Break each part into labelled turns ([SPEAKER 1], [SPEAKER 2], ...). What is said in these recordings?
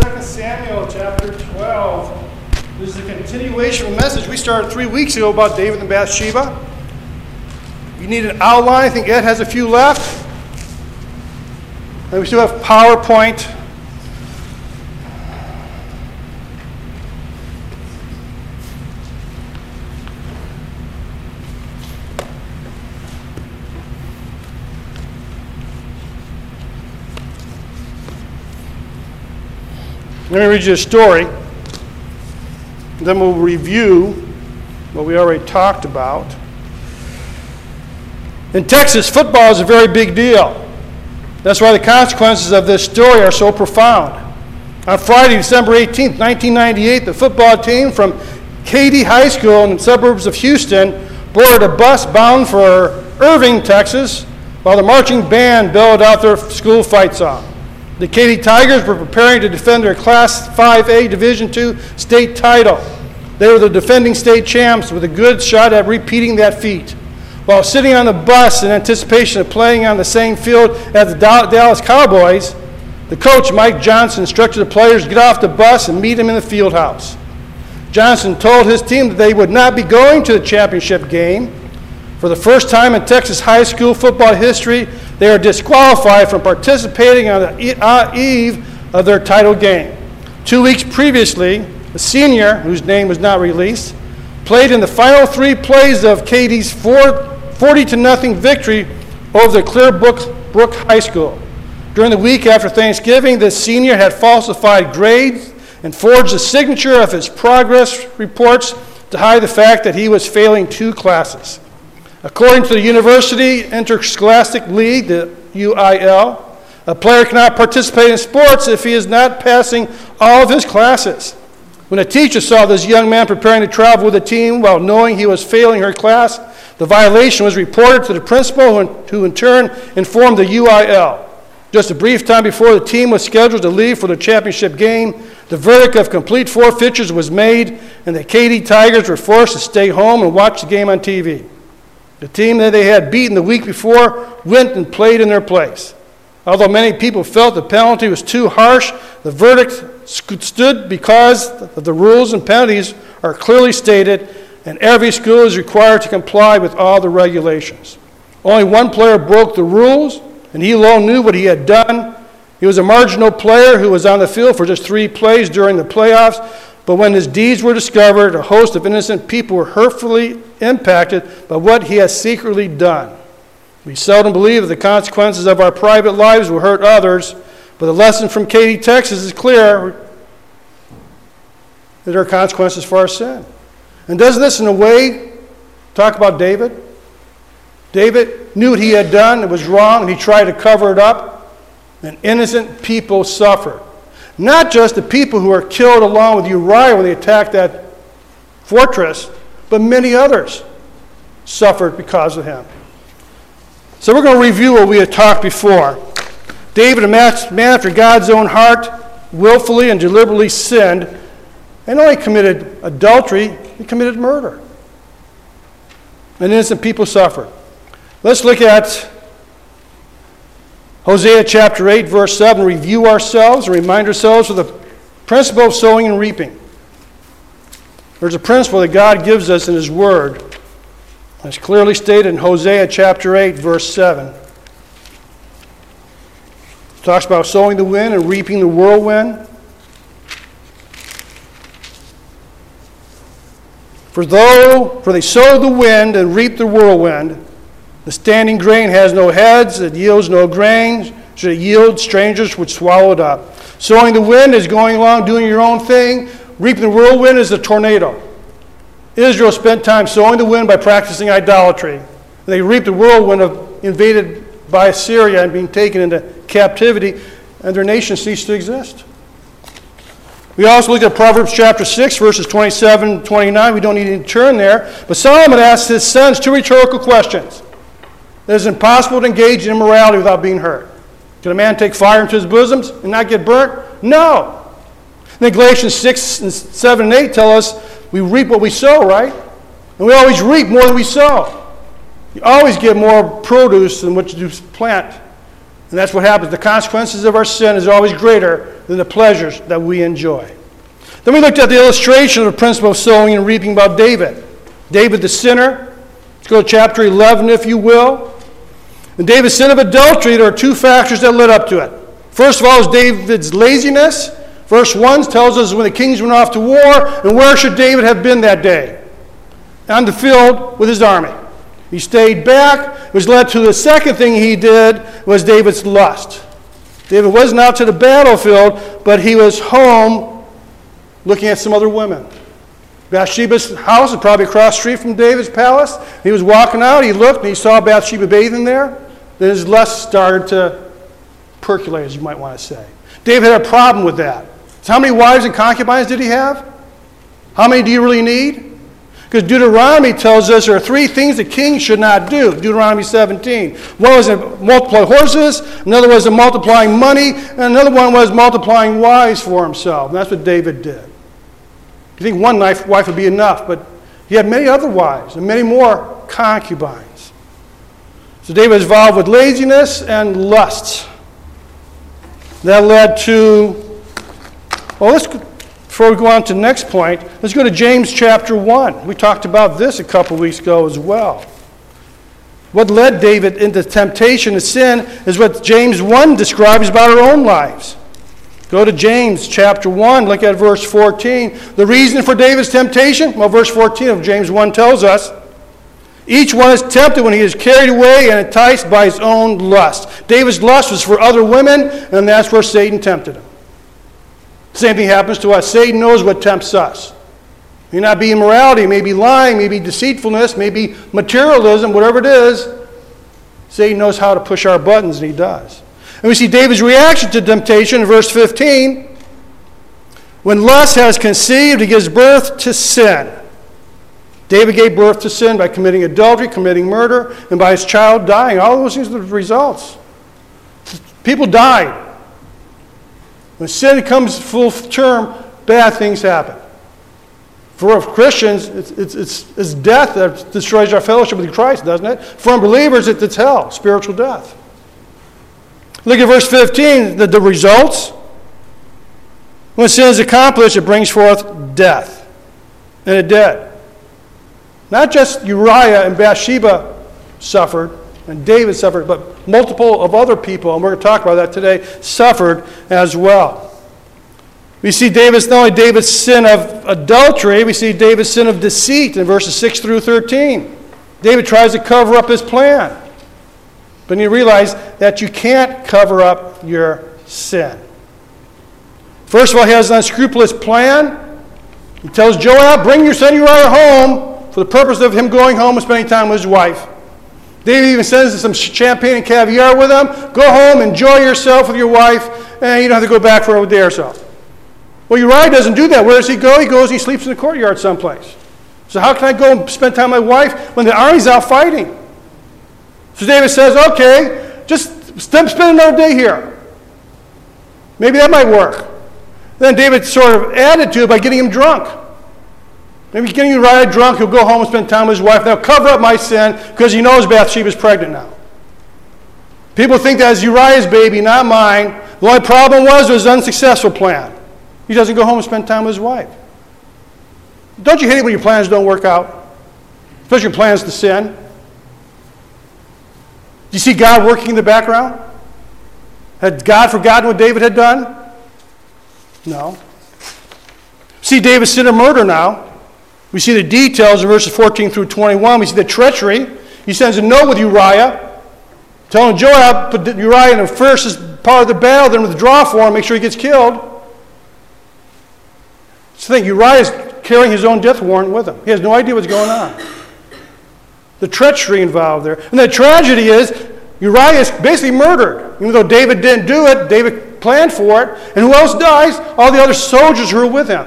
[SPEAKER 1] 2 Samuel chapter 12. This is a continuation of a message we started three weeks ago about David and Bathsheba. You need an outline. I think Ed has a few left. And we still have PowerPoint. Let me read you a story. Then we'll review what we already talked about. In Texas, football is a very big deal. That's why the consequences of this story are so profound. On Friday, December 18, 1998, the football team from Katy High School in the suburbs of Houston boarded a bus bound for Irving, Texas, while the marching band bellowed out their school fight song. The Katy Tigers were preparing to defend their Class 5A Division II state title. They were the defending state champs with a good shot at repeating that feat. While sitting on the bus in anticipation of playing on the same field as the Dallas Cowboys, the coach, Mike Johnson, instructed the players to get off the bus and meet him in the field house. Johnson told his team that they would not be going to the championship game. For the first time in Texas high school football history, they are disqualified from participating on the uh, eve of their title game. Two weeks previously, a senior, whose name was not released, played in the final three plays of Katy's 40 to nothing victory over the Clearbrook Brook High School. During the week after Thanksgiving, the senior had falsified grades and forged the signature of his progress reports to hide the fact that he was failing two classes. According to the University Interscholastic League, the UIL, a player cannot participate in sports if he is not passing all of his classes. When a teacher saw this young man preparing to travel with a team while knowing he was failing her class, the violation was reported to the principal, who in turn informed the UIL. Just a brief time before the team was scheduled to leave for the championship game, the verdict of complete forfeitures was made, and the Katy Tigers were forced to stay home and watch the game on TV. The team that they had beaten the week before went and played in their place. Although many people felt the penalty was too harsh, the verdict stood because the rules and penalties are clearly stated, and every school is required to comply with all the regulations. Only one player broke the rules, and he alone knew what he had done. He was a marginal player who was on the field for just three plays during the playoffs, but when his deeds were discovered, a host of innocent people were hurtfully impacted by what he has secretly done. We seldom believe that the consequences of our private lives will hurt others, but the lesson from Katy, Texas is clear that there are consequences for our sin. And doesn't this, in a way, talk about David? David knew what he had done, it was wrong, and he tried to cover it up, and innocent people suffered. Not just the people who were killed along with Uriah when they attacked that fortress, but many others suffered because of him. So we're going to review what we had talked before. David, a man after God's own heart, willfully and deliberately sinned, and only committed adultery, he committed murder. And innocent people suffered. Let's look at Hosea chapter 8, verse 7, review ourselves and remind ourselves of the principle of sowing and reaping. There's a principle that God gives us in His Word. It's clearly stated in Hosea chapter 8, verse 7. It talks about sowing the wind and reaping the whirlwind. For though, for they sow the wind and reap the whirlwind, the standing grain has no heads, it yields no grain. Should it yield, strangers would swallow it up. Sowing the wind is going along, doing your own thing. Reaping the whirlwind is a tornado. Israel spent time sowing the wind by practicing idolatry. They reaped the whirlwind of invaded by Assyria and being taken into captivity, and their nation ceased to exist. We also looked at Proverbs chapter 6, verses 27 and 29. We don't need to turn there. But Solomon asked his sons two rhetorical questions that it's impossible to engage in immorality without being hurt. Can a man take fire into his bosoms and not get burnt? No. then Galatians 6 and 7 and 8 tell us we reap what we sow, right? And we always reap more than we sow. You always get more produce than what you plant And that's what happens. The consequences of our sin is always greater than the pleasures that we enjoy. Then we looked at the illustration of the principle of sowing and reaping about David. David the sinner. Let's go to chapter 11, if you will. In David's sin of adultery, there are two factors that led up to it. First of all is David's laziness. Verse 1 tells us when the kings went off to war, and where should David have been that day? On the field with his army. He stayed back, which led to the second thing he did was David's lust. David wasn't out to the battlefield, but he was home looking at some other women. Bathsheba's house is probably across street from David's palace. He was walking out, he looked, and he saw Bathsheba bathing there. Then his lust started to percolate, as you might want to say. David had a problem with that. So how many wives and concubines did he have? How many do you really need? Because Deuteronomy tells us there are three things the king should not do. Deuteronomy 17. One was to multiply horses, another was to multiplying money, and another one was multiplying wives for himself. And that's what David did. You think one wife would be enough, but he had many other wives and many more concubines. So David was involved with laziness and lusts. That led to, well, let's before we go on to the next point, let's go to James chapter 1. We talked about this a couple weeks ago as well. What led David into temptation to sin is what James 1 describes about our own lives. Go to James chapter 1, look at verse 14. The reason for David's temptation? Well, verse 14 of James 1 tells us each one is tempted when he is carried away and enticed by his own lust. David's lust was for other women, and that's where Satan tempted him. Same thing happens to us. Satan knows what tempts us. It may not be immorality, it may be lying, maybe deceitfulness, maybe materialism, whatever it is. Satan knows how to push our buttons, and he does. And we see David's reaction to temptation in verse 15. When lust has conceived, it gives birth to sin. David gave birth to sin by committing adultery, committing murder, and by his child dying. All those things are the results. People died. When sin comes full term, bad things happen. For Christians, it's, it's, it's, it's death that destroys our fellowship with Christ, doesn't it? For unbelievers, it's hell, spiritual death. Look at verse 15, the, the results. When sin is accomplished, it brings forth death. And it did. Not just Uriah and Bathsheba suffered, and David suffered, but multiple of other people, and we're going to talk about that today, suffered as well. We see David's not only David's sin of adultery, we see David's sin of deceit in verses 6 through 13. David tries to cover up his plan. But you realize that you can't cover up your sin. First of all, he has an unscrupulous plan. He tells Joab, Bring your son Uriah home for the purpose of him going home and spending time with his wife. David even sends some champagne and caviar with him. Go home, enjoy yourself with your wife, and you don't have to go back for a day or so. Well, Uriah doesn't do that. Where does he go? He goes he sleeps in the courtyard someplace. So how can I go and spend time with my wife when the army's out fighting? So David says, okay, just spend another day here. Maybe that might work. Then David sort of added to it by getting him drunk. Maybe getting you Uriah drunk, he'll go home and spend time with his wife. Now cover up my sin because he knows Bathsheba's pregnant now. People think that's Uriah's baby, not mine. The only problem was it was an unsuccessful plan. He doesn't go home and spend time with his wife. Don't you hate it when your plans don't work out? Especially your plans to sin. Do you see God working in the background? Had God forgotten what David had done? No. See David's sin of murder now. We see the details in verses 14 through 21. We see the treachery. He sends a note with Uriah, telling Joab, put Uriah in the first part of the battle, then withdraw for him, make sure he gets killed. So think, Uriah is carrying his own death warrant with him. He has no idea what's going on. The treachery involved there. And the tragedy is, Uriah is basically murdered. Even though David didn't do it, David planned for it. And who else dies? All the other soldiers who are with him.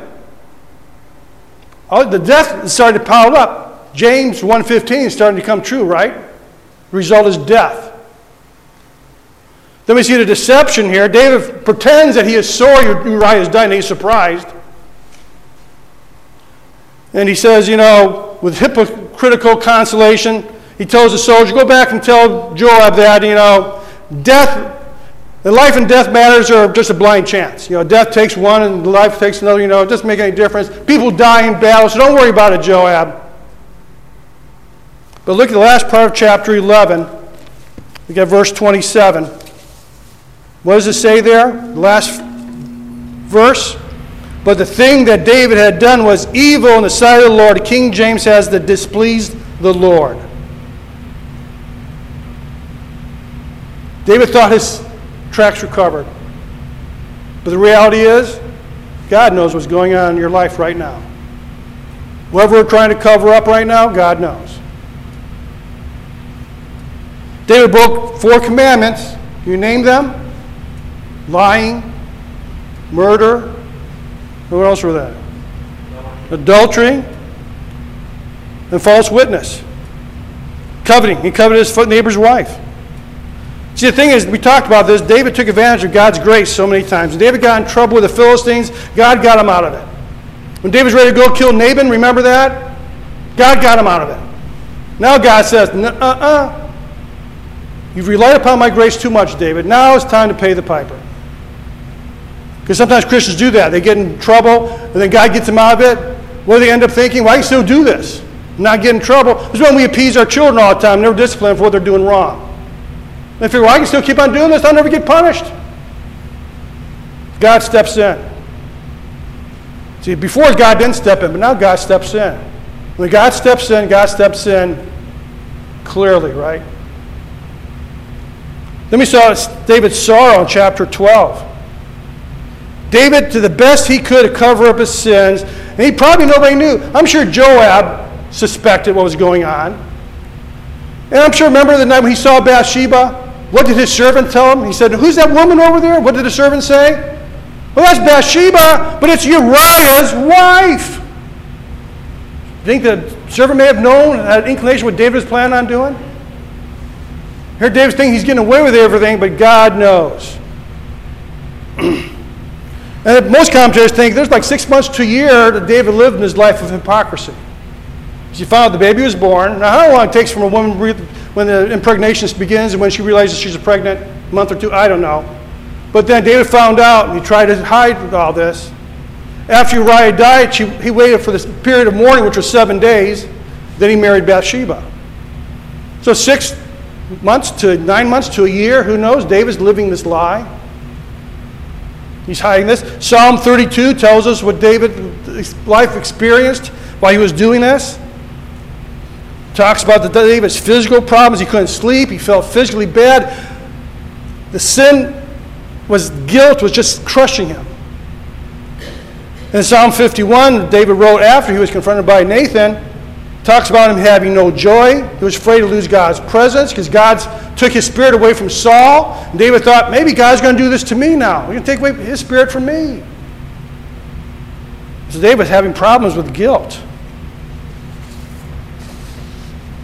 [SPEAKER 1] Oh, the death started to pile up. James 1.15 is starting to come true, right? The result is death. Then we see the deception here. David pretends that he is sorry Uriah is died and he's surprised. And he says, you know, with hypocritical consolation, he tells the soldier, go back and tell Joab that, you know, death And life and death matters are just a blind chance. You know, death takes one and life takes another. You know, it doesn't make any difference. People die in battle, so don't worry about it, Joab. But look at the last part of chapter 11. Look at verse 27. What does it say there? The last verse. But the thing that David had done was evil in the sight of the Lord. King James has that displeased the Lord. David thought his tracks were covered. But the reality is, God knows what's going on in your life right now. Whatever we're trying to cover up right now, God knows. David broke four commandments. Can you name them? Lying, murder, what else were that? Adultery and false witness. Coveting. He coveted his neighbor's wife. See, the thing is, we talked about this. David took advantage of God's grace so many times. When David got in trouble with the Philistines, God got him out of it. When David's ready to go kill Nabal, remember that? God got him out of it. Now God says, uh uh. You've relied upon my grace too much, David. Now it's time to pay the piper. Because sometimes Christians do that. They get in trouble, and then God gets them out of it. What do they end up thinking? Why do you still do this? Not get in trouble. This is when we appease our children all the time, never discipline for what they're doing wrong. They figure, well, I can still keep on doing this, I'll never get punished. God steps in. See, before God didn't step in, but now God steps in. When God steps in, God steps in clearly, right? Then we saw David's sorrow in chapter 12. David, to the best he could, to cover up his sins, and he probably nobody knew. I'm sure Joab suspected what was going on. And I'm sure, remember the night when he saw Bathsheba? What did his servant tell him? He said, Who's that woman over there? What did the servant say? Well, that's Bathsheba, but it's Uriah's wife. You think the servant may have known, had inclination what David was planning on doing? Here David's thinking he's getting away with everything, but God knows. And most commentators think there's like six months to a year that David lived in his life of hypocrisy. She found the baby was born. Now, how long it takes from a woman when the impregnation begins and when she realizes she's pregnant, a month or two, I don't know. But then David found out and he tried to hide all this. After Uriah died, she, he waited for this period of mourning, which was seven days. Then he married Bathsheba. So, six months to nine months to a year, who knows? David's living this lie. He's hiding this. Psalm 32 tells us what David's life experienced while he was doing this. Talks about the David's physical problems. He couldn't sleep. He felt physically bad. The sin was guilt was just crushing him. In Psalm 51, David wrote after he was confronted by Nathan, talks about him having no joy. He was afraid to lose God's presence because God took his spirit away from Saul. And David thought, maybe God's going to do this to me now. He's going to take away his spirit from me. So David was having problems with guilt.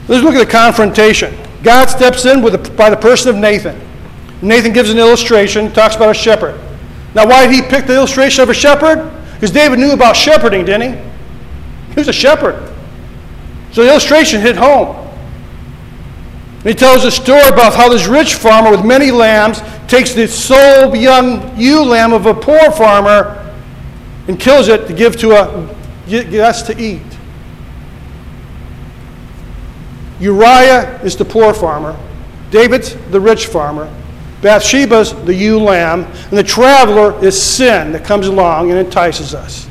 [SPEAKER 1] Let's look at the confrontation. God steps in with the, by the person of Nathan. Nathan gives an illustration, talks about a shepherd. Now, why did he pick the illustration of a shepherd? Because David knew about shepherding, didn't he? He was a shepherd. So the illustration hit home. And he tells a story about how this rich farmer with many lambs takes the sole young ewe lamb of a poor farmer and kills it to give to a guest to eat. Uriah is the poor farmer. David's the rich farmer. Bathsheba's the ewe lamb. And the traveler is sin that comes along and entices us.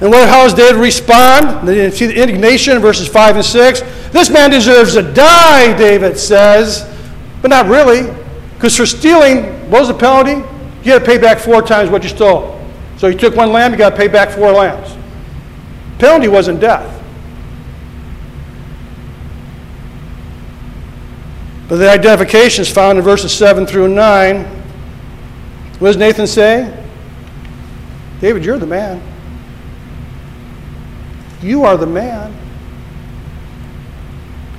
[SPEAKER 1] And what, how does David respond? See the indignation in verses 5 and 6. This man deserves to die, David says. But not really. Because for stealing, what was the penalty? You had to pay back four times what you stole. So you took one lamb, you got to pay back four lambs. Penalty wasn't death. But the identification is found in verses 7 through 9. What does Nathan say? David, you're the man. You are the man.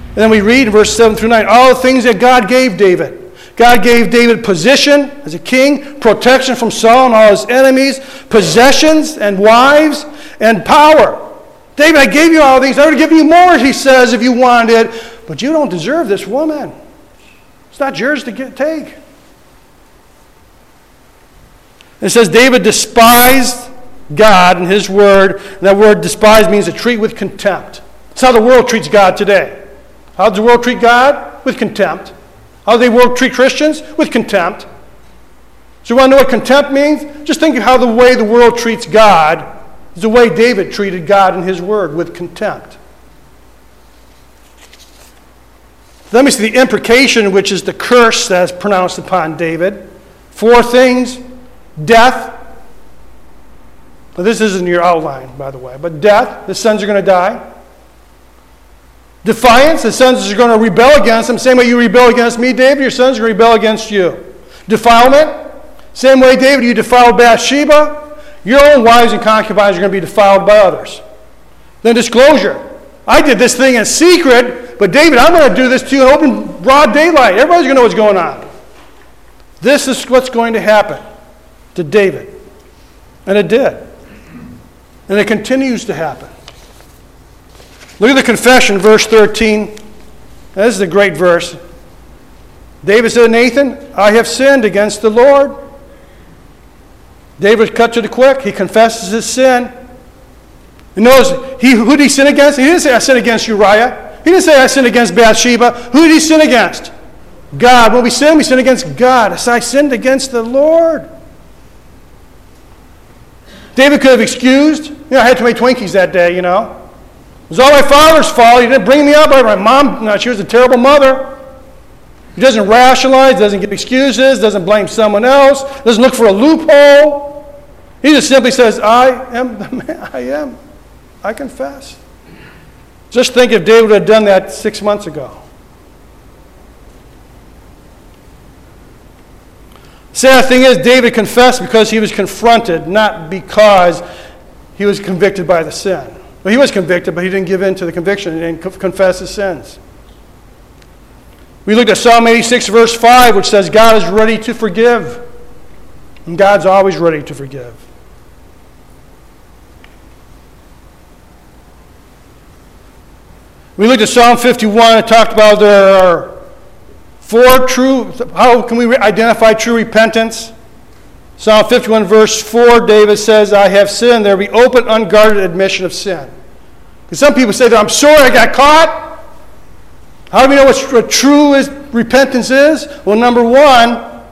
[SPEAKER 1] And then we read in verse 7 through 9 all the things that God gave David. God gave David position as a king, protection from Saul and all his enemies, possessions and wives, and power. David, I gave you all these. I would have given you more, he says, if you wanted. But you don't deserve this woman. It's not yours to get, take. It says David despised God and his word. And that word despise means to treat with contempt. It's how the world treats God today. How does the world treat God? With contempt. How does the world treat Christians? With contempt. So you want to know what contempt means? Just think of how the way the world treats God is the way David treated God and his word with contempt. Let me see the imprecation, which is the curse that is pronounced upon David. Four things death. Now, this isn't your outline, by the way, but death, the sons are going to die. Defiance, the sons are going to rebel against them. Same way you rebel against me, David, your sons are going to rebel against you. Defilement, same way, David, you defiled Bathsheba, your own wives and concubines are going to be defiled by others. Then disclosure. I did this thing in secret, but David, I'm going to do this to you in open, broad daylight. Everybody's going to know what's going on. This is what's going to happen to David. And it did. And it continues to happen. Look at the confession, verse 13. This is a great verse. David said, Nathan, I have sinned against the Lord. David cut to the quick. He confesses his sin. He knows he, who did he sin against? He didn't say, I sinned against Uriah. He didn't say, I sinned against Bathsheba. Who did he sin against? God. When we sin, we sin against God. I, I sinned against the Lord. David could have excused. You know, I had too many Twinkies that day, you know. It was all my father's fault. He didn't bring me up. My mom, no, she was a terrible mother. He doesn't rationalize, doesn't give excuses, doesn't blame someone else, doesn't look for a loophole. He just simply says, I am the man I am. I confess. Just think if David had done that six months ago. Sad thing is, David confessed because he was confronted, not because he was convicted by the sin. Well, he was convicted, but he didn't give in to the conviction and confess his sins. We looked at Psalm 86, verse 5, which says, God is ready to forgive. And God's always ready to forgive. We looked at Psalm 51 and talked about there are four true, how can we identify true repentance? Psalm 51, verse 4, David says, I have sinned. There will be open, unguarded admission of sin. Because some people say that I'm sorry I got caught. How do we know what, true is, repentance is? Well, number one,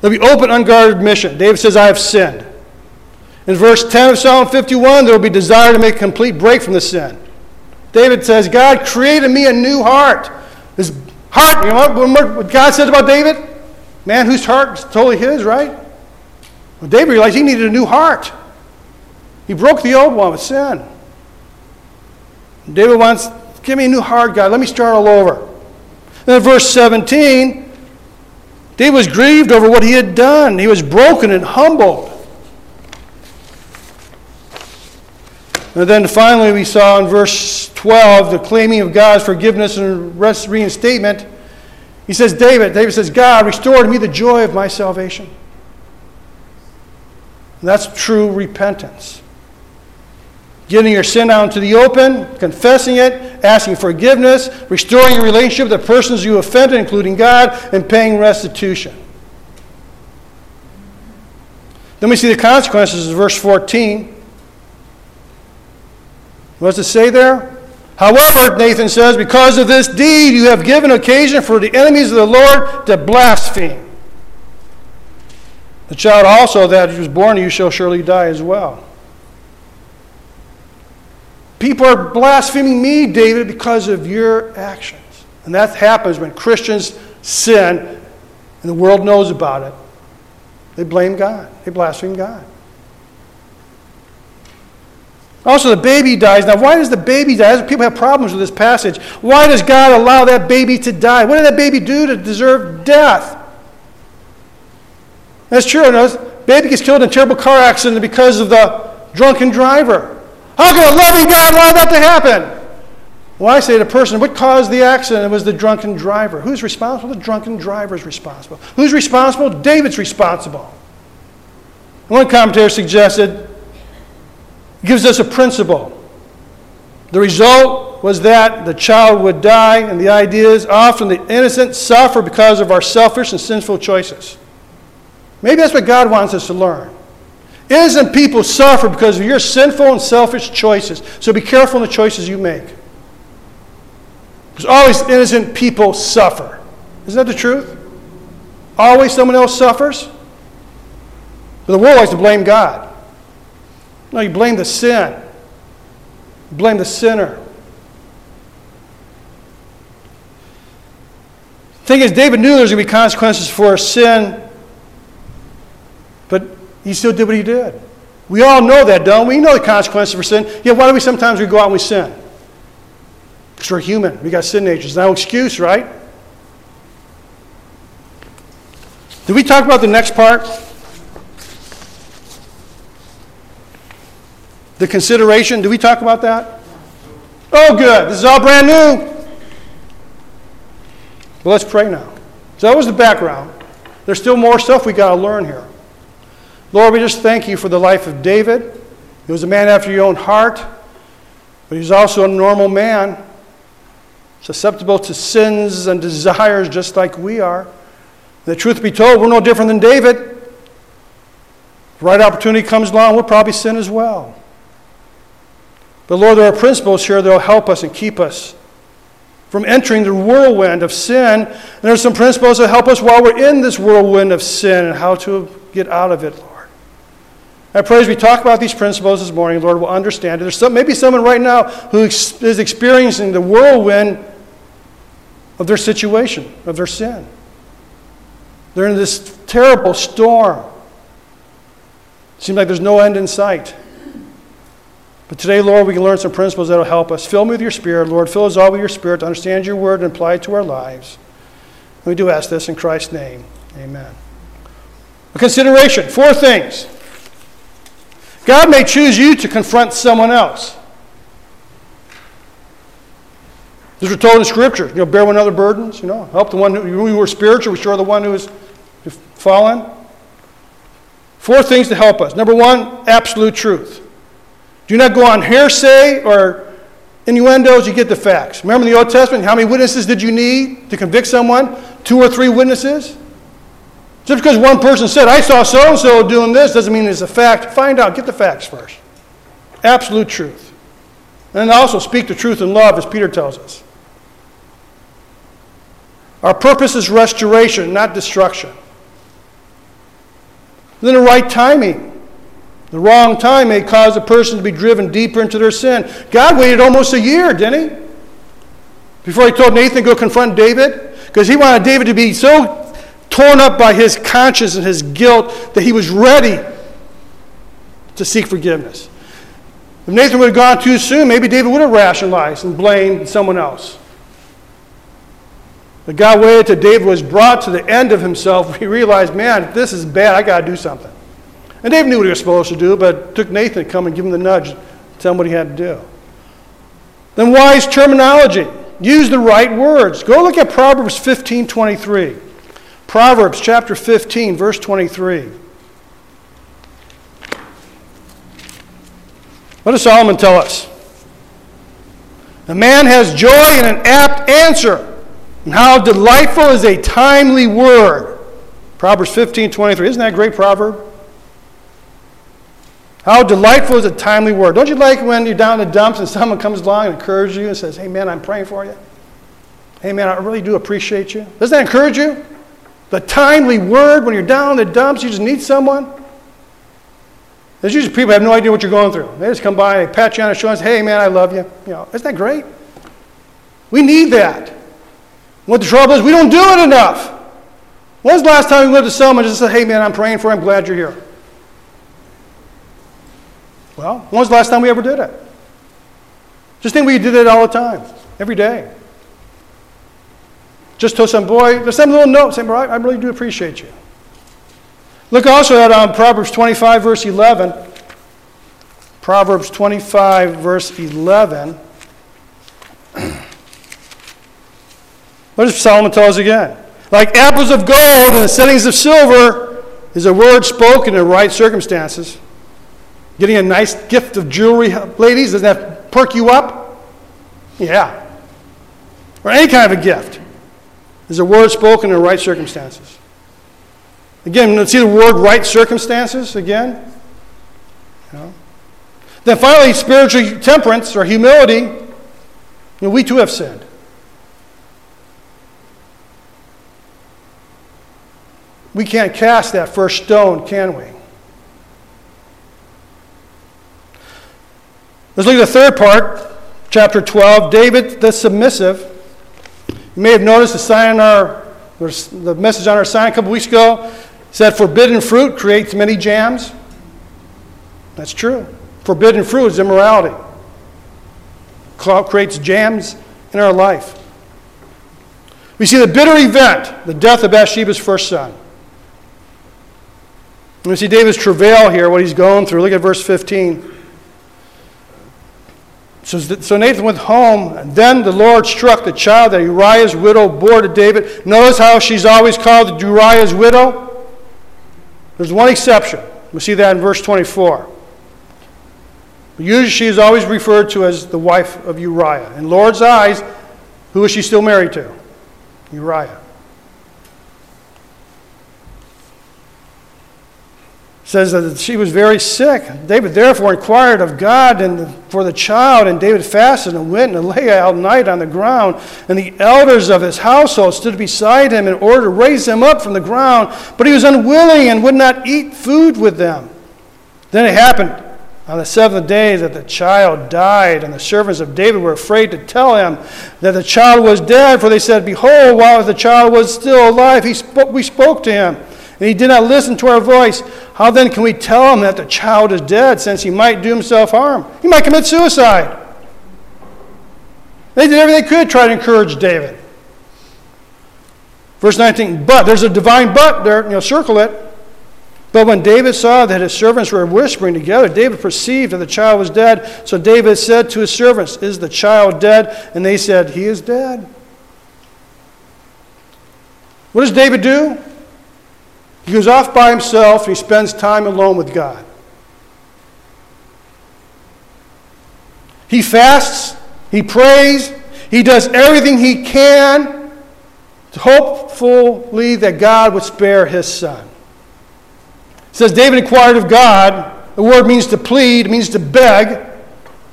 [SPEAKER 1] there'll be open, unguarded admission. David says, I have sinned. In verse 10 of Psalm 51, there will be desire to make a complete break from the sin. David says, God created me a new heart. This heart, you know what God said about David? Man whose heart is totally his, right? Well, David realized he needed a new heart. He broke the old one with sin. David wants, give me a new heart, God. Let me start all over. Then in verse 17, David was grieved over what he had done. He was broken and humbled. And then finally, we saw in verse 12 the claiming of God's forgiveness and reinstatement. He says, David, David says, God, restore to me the joy of my salvation. And that's true repentance. Getting your sin out into the open, confessing it, asking forgiveness, restoring your relationship with the persons you offended, including God, and paying restitution. Then we see the consequences in verse 14. What does it say there? However, Nathan says, because of this deed, you have given occasion for the enemies of the Lord to blaspheme. The child also that was born to you shall surely die as well. People are blaspheming me, David, because of your actions. And that happens when Christians sin and the world knows about it. They blame God, they blaspheme God. Also, the baby dies. Now, why does the baby die? People have problems with this passage. Why does God allow that baby to die? What did that baby do to deserve death? That's true. No, baby gets killed in a terrible car accident because of the drunken driver. How can a loving God allow that to happen? Well, I say to the person, what caused the accident? It was the drunken driver. Who's responsible? The drunken driver is responsible. Who's responsible? David's responsible. One commentator suggested, gives us a principle. The result was that the child would die, and the idea is often the innocent suffer because of our selfish and sinful choices. Maybe that's what God wants us to learn. Innocent people suffer because of your sinful and selfish choices. So be careful in the choices you make. Because always innocent people suffer. Isn't that the truth? Always someone else suffers? But the world likes to blame God. No, you blame the sin. You blame the sinner. The thing is, David knew there was going to be consequences for sin, but he still did what he did. We all know that, don't we? We know the consequences for sin. Yeah, why do we sometimes we go out and we sin? Because we're human. We got sin natures. No excuse, right? Did we talk about the next part? The consideration, do we talk about that? Oh, good. This is all brand new. Well, let's pray now. So that was the background. There's still more stuff we got to learn here. Lord, we just thank you for the life of David. He was a man after your own heart, but he's also a normal man, susceptible to sins and desires just like we are. The truth be told, we're no different than David. The right opportunity comes along, we'll probably sin as well. But Lord, there are principles here that will help us and keep us from entering the whirlwind of sin. And there are some principles that help us while we're in this whirlwind of sin and how to get out of it, Lord. I pray as we talk about these principles this morning, Lord, we'll understand it. There's some, maybe someone right now who is experiencing the whirlwind of their situation, of their sin. They're in this terrible storm. Seems like there's no end in sight. But today, Lord, we can learn some principles that will help us. Fill me with your Spirit, Lord. Fill us all with your Spirit to understand your word and apply it to our lives. We do ask this in Christ's name. Amen. A consideration four things. God may choose you to confront someone else. These are told in Scripture. You know, bear one another burdens. You know, help the one who, who were spiritual, restore the one who is fallen. Four things to help us. Number one, absolute truth. Do not go on hearsay or innuendos. You get the facts. Remember in the Old Testament, how many witnesses did you need to convict someone? Two or three witnesses. Just because one person said, I saw so and so doing this, doesn't mean it's a fact. Find out, get the facts first. Absolute truth. And also speak the truth in love, as Peter tells us. Our purpose is restoration, not destruction. Then the right timing. The wrong time may cause a person to be driven deeper into their sin. God waited almost a year, didn't he? Before he told Nathan to go confront David? Because he wanted David to be so torn up by his conscience and his guilt that he was ready to seek forgiveness. If Nathan would have gone too soon, maybe David would have rationalized and blamed someone else. But God waited till David was brought to the end of himself. He realized, man, this is bad. I got to do something. And Dave knew what he was supposed to do, but it took Nathan to come and give him the nudge, tell him what he had to do. Then wise terminology. Use the right words. Go look at Proverbs 15 23. Proverbs chapter 15, verse 23. What does Solomon tell us? A man has joy in an apt answer, and how delightful is a timely word. Proverbs 15, 23. Isn't that a great proverb? How delightful is a timely word. Don't you like when you're down in the dumps and someone comes along and encourages you and says, Hey, man, I'm praying for you? Hey, man, I really do appreciate you. Doesn't that encourage you? The timely word when you're down in the dumps, you just need someone. There's usually people have no idea what you're going through. They just come by, they pat you on the shoulder and say, Hey, man, I love you. You know, isn't that great? We need that. What the trouble is, we don't do it enough. When's the last time you went to someone and just said, Hey, man, I'm praying for you. I'm glad you're here? Well, when was the last time we ever did it? Just think we did it all the time, every day. Just told some boy, just a little note saying, bro, I really do appreciate you. Look also at um, Proverbs 25, verse 11. Proverbs 25, verse 11. what does Solomon tell us again? Like apples of gold in the settings of silver is a word spoken in the right circumstances. Getting a nice gift of jewelry, ladies, doesn't that perk you up? Yeah. Or any kind of a gift. Is a word spoken in the right circumstances. Again, let's see the word right circumstances again. You know? Then finally, spiritual temperance or humility. You know, we too have sinned. We can't cast that first stone, can we? Let's look at the third part, chapter 12. David the submissive. You may have noticed the sign on our, the message on our sign a couple weeks ago said, Forbidden fruit creates many jams. That's true. Forbidden fruit is immorality, creates jams in our life. We see the bitter event, the death of Bathsheba's first son. We see David's travail here, what he's going through. Look at verse 15. So, so Nathan went home, and then the Lord struck the child that Uriah's widow bore to David. Notice how she's always called Uriah's widow? There's one exception. We see that in verse 24. Usually she is always referred to as the wife of Uriah. In Lord's eyes, who is she still married to? Uriah. Says that she was very sick. David therefore inquired of God and for the child, and David fasted and went and lay all night on the ground. And the elders of his household stood beside him in order to raise him up from the ground, but he was unwilling and would not eat food with them. Then it happened on the seventh day that the child died, and the servants of David were afraid to tell him that the child was dead, for they said, Behold, while the child was still alive, he spoke, we spoke to him and he did not listen to our voice, how then can we tell him that the child is dead, since he might do himself harm? He might commit suicide. They did everything they could to try to encourage David. Verse 19, but, there's a divine but there, you know, circle it. But when David saw that his servants were whispering together, David perceived that the child was dead. So David said to his servants, Is the child dead? And they said, He is dead. What does David do? He goes off by himself and he spends time alone with God. He fasts, he prays, he does everything he can hopefully that God would spare his son. It says David inquired of God. The word means to plead, it means to beg,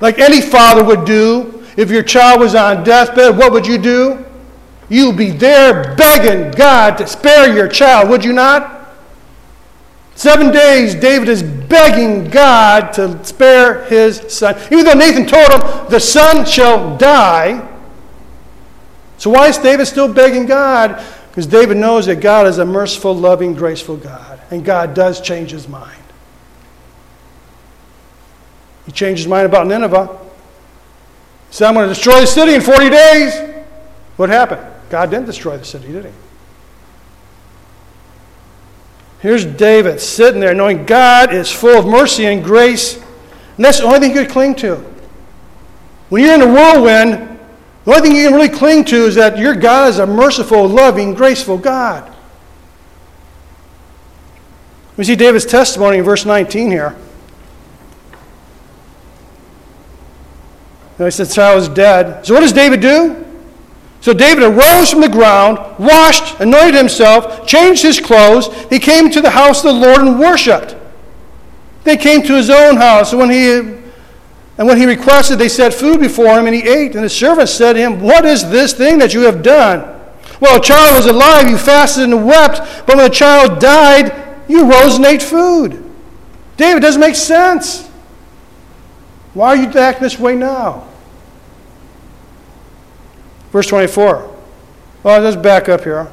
[SPEAKER 1] like any father would do. If your child was on deathbed, what would you do? You'd be there begging God to spare your child, would you not? Seven days, David is begging God to spare his son. Even though Nathan told him, the son shall die. So, why is David still begging God? Because David knows that God is a merciful, loving, graceful God. And God does change his mind. He changed his mind about Nineveh. He said, I'm going to destroy the city in 40 days. What happened? God didn't destroy the city, did he? Here's David sitting there knowing God is full of mercy and grace, and that's the only thing you could cling to. When you're in a whirlwind, the only thing you can really cling to is that your God is a merciful, loving, graceful God. We see David's testimony in verse 19 here. And he said, Child is dead. So what does David do? So David arose from the ground, washed, anointed himself, changed his clothes. He came to the house of the Lord and worshipped. They came to his own house, and when he and when he requested, they set food before him, and he ate. And the servants said to him, What is this thing that you have done? Well, a child was alive, you fasted and wept, but when the child died, you rose and ate food. David, doesn't make sense. Why are you acting this way now? Verse 24. Well, let's back up here.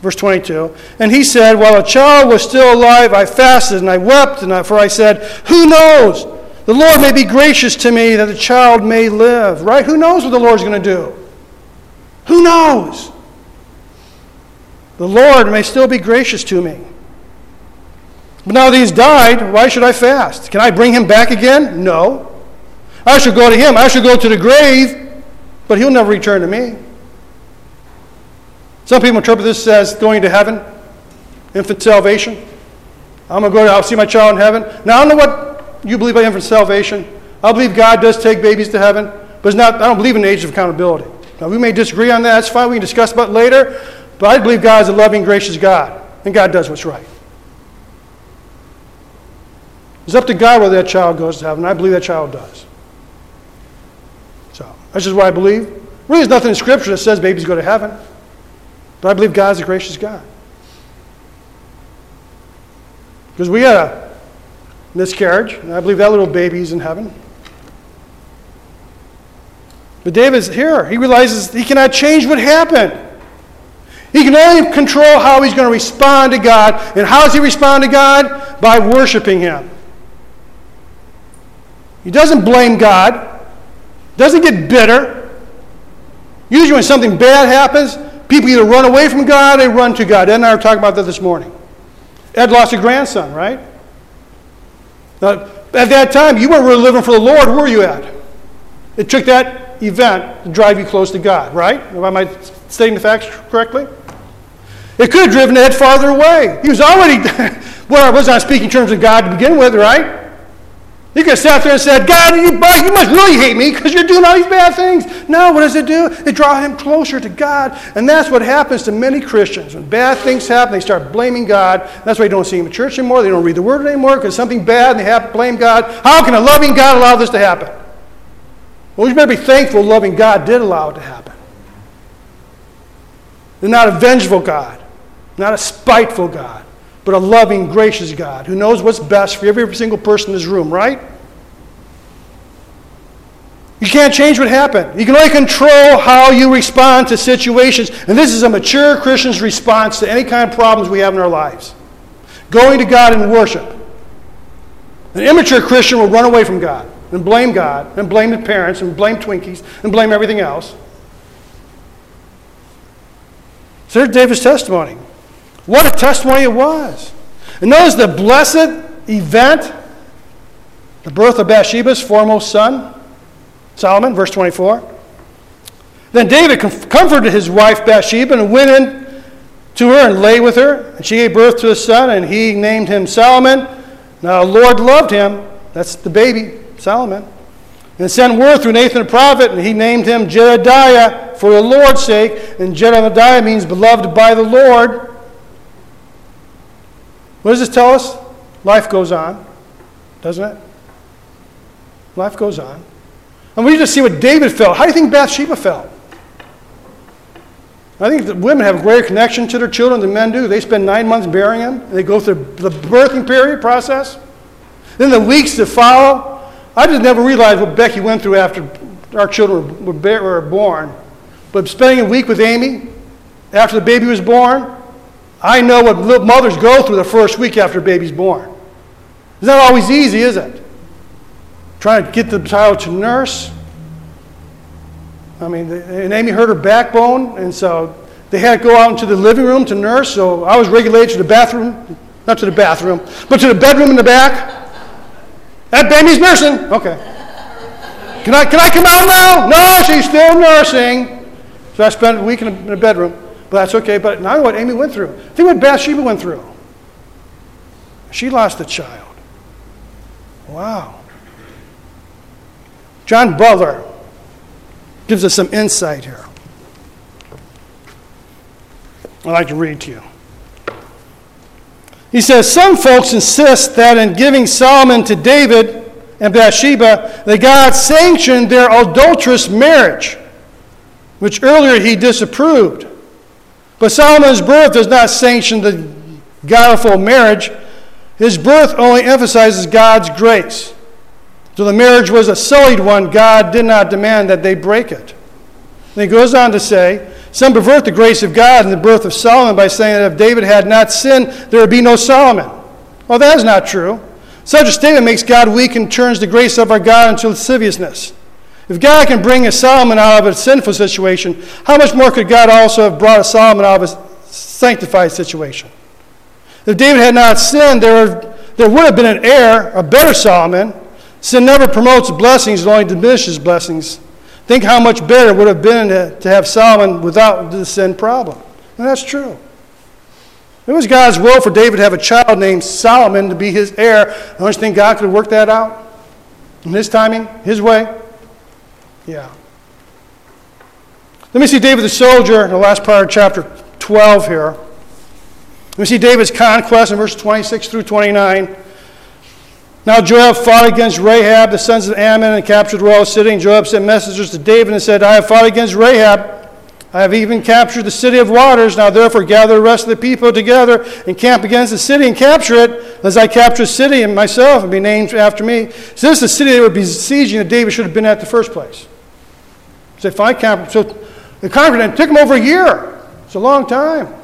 [SPEAKER 1] Verse 22. And he said, While a child was still alive, I fasted and I wept, and I, for I said, Who knows? The Lord may be gracious to me that the child may live. Right? Who knows what the Lord's going to do? Who knows? The Lord may still be gracious to me. But now that he's died, why should I fast? Can I bring him back again? No. I should go to him. I should go to the grave but he'll never return to me. Some people interpret this as going to heaven, infant salvation. I'm going to go, I'll see my child in heaven. Now, I don't know what you believe by infant salvation. I believe God does take babies to heaven, but not, I don't believe in the age of accountability. Now, we may disagree on that. That's fine. We can discuss about later. But I believe God is a loving, gracious God, and God does what's right. It's up to God whether that child goes to heaven. I believe that child does. So that's just what I believe. Really, there's nothing in Scripture that says babies go to heaven. But I believe God's a gracious God. Because we had a miscarriage, and I believe that little baby's in heaven. But David's here. He realizes he cannot change what happened. He can only control how he's going to respond to God. And how does he respond to God? By worshiping Him. He doesn't blame God, doesn't get bitter. Usually, when something bad happens, people either run away from God or they run to God. Ed and I were talking about that this morning. Ed lost a grandson, right? Now, at that time, you weren't really living for the Lord, were you, Ed? It took that event to drive you close to God, right? Am I stating the facts correctly? It could have driven Ed farther away. He was already, well, I was not speaking in terms of God to begin with, right? He could have sat there and said, God, you, you must really hate me because you're doing all these bad things. No, what does it do? It draws him closer to God. And that's what happens to many Christians. When bad things happen, they start blaming God. That's why you don't see him in church anymore. They don't read the Word anymore because something bad and they have to blame God. How can a loving God allow this to happen? Well, you better be thankful loving God did allow it to happen. They're not a vengeful God not a spiteful God, but a loving, gracious God who knows what's best for every single person in this room, right? You can't change what happened. You can only control how you respond to situations. And this is a mature Christian's response to any kind of problems we have in our lives going to God in worship. An immature Christian will run away from God and blame God and blame the parents and blame Twinkies and blame everything else. So there's David's testimony. What a testimony it was. And notice the blessed event, the birth of Bathsheba's foremost son, Solomon, verse 24. Then David comforted his wife Bathsheba and went in to her and lay with her. And she gave birth to a son, and he named him Solomon. Now the Lord loved him. That's the baby, Solomon. And sent word through Nathan the prophet, and he named him Jedediah for the Lord's sake. And Jedediah means beloved by the Lord. What does this tell us? Life goes on, doesn't it? Life goes on. And we just see what David felt. How do you think Bathsheba felt? I think that women have a greater connection to their children than men do. They spend nine months bearing them, and they go through the birthing period process. Then the weeks that follow. I just never realized what Becky went through after our children were born. But spending a week with Amy after the baby was born, I know what mothers go through the first week after a baby's born. It's not always easy, is it? Trying to get the child to nurse. I mean, and Amy hurt her backbone, and so they had to go out into the living room to nurse. So I was regulated to the bathroom, not to the bathroom, but to the bedroom in the back. That baby's nursing. Okay. Can I, can I come out now? No, she's still nursing. So I spent a week in a bedroom. But that's okay. But now what Amy went through. Think what Bathsheba went through. She lost a child. Wow. John Butler gives us some insight here. I'd like to read to you. He says, Some folks insist that in giving Solomon to David and Bathsheba, that God sanctioned their adulterous marriage, which earlier he disapproved. But Solomon's birth does not sanction the godful marriage. His birth only emphasizes God's grace. So the marriage was a sullied one. God did not demand that they break it. And he goes on to say, Some pervert the grace of God in the birth of Solomon by saying that if David had not sinned, there would be no Solomon. Well, that is not true. Such a statement makes God weak and turns the grace of our God into lasciviousness. If God can bring a Solomon out of a sinful situation, how much more could God also have brought a Solomon out of a sanctified situation? If David had not sinned, there, there would have been an heir, a better Solomon. Sin never promotes blessings, it only diminishes blessings. Think how much better it would have been to, have Solomon without the sin problem. And that's true. It was God's will for David to have a child named Solomon to be his heir. Don't you think God could have worked that out? In his timing, his way? Yeah. Let me see David the soldier in the last part of chapter 12 here. Let me see David's conquest in verse 26 through 29. Now Joab fought against Rabbah, the sons of Ammon, and captured the royal city. And Joab sent messengers to David and said, I have fought against Rabbah. I have even captured the city of waters. Now therefore gather the rest of the people together and camp against the city and capture it, as I capture the city and myself and be named after me. So this is the city they were besieging that David should have been at the first place. So find camp. So the it. took them over a year. It's a long time.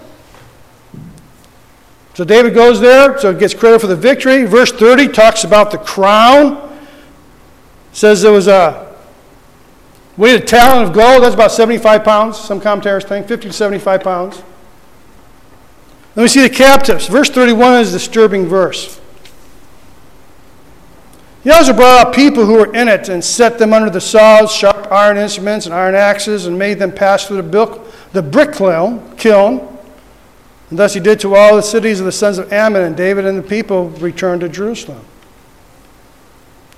[SPEAKER 1] So David goes there, so he gets credit for the victory. Verse 30 talks about the crown. Says there was a weight of talent of gold, that's about 75 pounds, some commentators think, 50 to 75 pounds. Let me see the captives. Verse 31 is a disturbing verse. He also brought out people who were in it and set them under the saws, sharp iron instruments, and iron axes, and made them pass through the, bilk, the brick kiln. And thus he did to all the cities of the sons of Ammon, and David and the people returned to Jerusalem.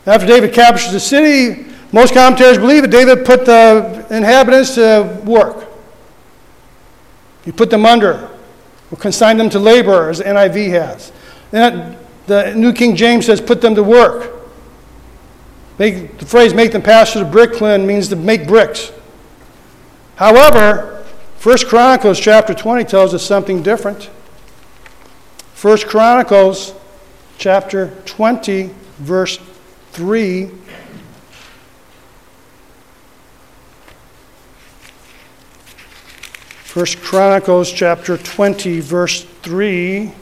[SPEAKER 1] After David captures the city, most commentators believe that David put the inhabitants to work. He put them under, or consigned them to labor, as the NIV has. And the New King James says, put them to work. Make, the phrase make them through the brick kiln means to make bricks. However, First Chronicles chapter 20 tells us something different. First Chronicles chapter 20 verse 3 First Chronicles chapter 20 verse 3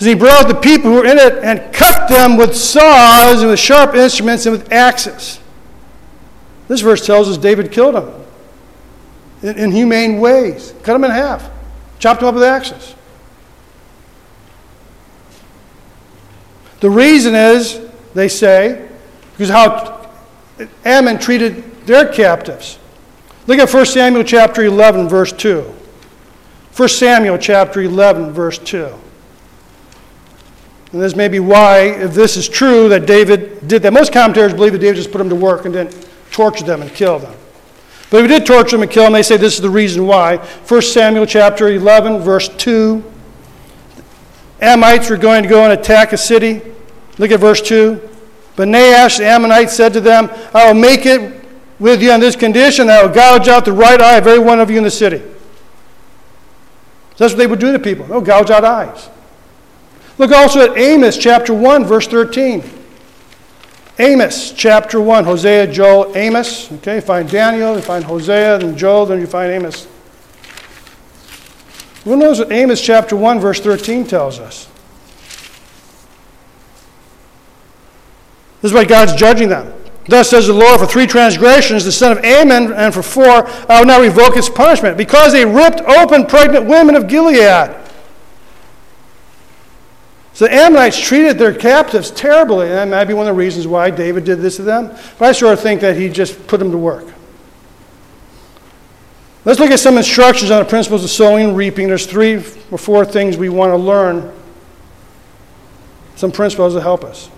[SPEAKER 1] As he brought the people who were in it and cut them with saws and with sharp instruments and with axes. This verse tells us David killed them in, in humane ways, cut them in half, chopped them up with axes. The reason is, they say, because how Ammon treated their captives. Look at 1 Samuel chapter 11, verse 2. 1 Samuel chapter 11, verse 2. And this may be why, if this is true, that David did that. Most commentators believe that David just put them to work and didn't torture them and kill them. But if he did torture them and kill them, they say this is the reason why. 1 Samuel chapter 11, verse 2. Ammonites were going to go and attack a city. Look at verse 2. But Nahash the Ammonite said to them, I will make it with you on this condition I will gouge out the right eye of every one of you in the city. So that's what they would do to people. They'll gouge out eyes. Look also at Amos chapter 1, verse 13. Amos chapter 1, Hosea, Joel, Amos. Okay, you find Daniel, you find Hosea, then Joel, then you find Amos. Who knows what Amos chapter 1, verse 13 tells us? This is why God's judging them. Thus says the Lord, for three transgressions, the son of Ammon, and for four, I will now revoke his punishment, because they ripped open pregnant women of Gilead. So the Ammonites treated their captives terribly, and that might be one of the reasons why David did this to them. But I sort of think that he just put them to work. Let's look at some instructions on the principles of sowing and reaping. There's three or four things we want to learn, some principles that help us.